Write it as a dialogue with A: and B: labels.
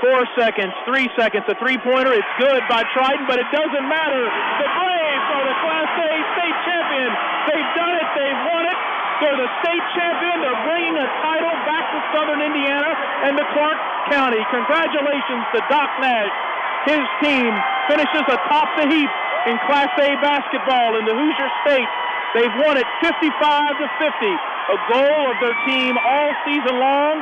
A: Four seconds, three seconds, a three-pointer. It's good by Triton, but it doesn't matter. The Braves are the Class A state champion. They've done it. They've won it. They're the state champion. They're bringing a title back to Southern Indiana and to Clark County. Congratulations to Doc Nash. His team finishes atop the heap in Class A basketball in the Hoosier State. They've won it 55 to 50, a goal of their team all season long.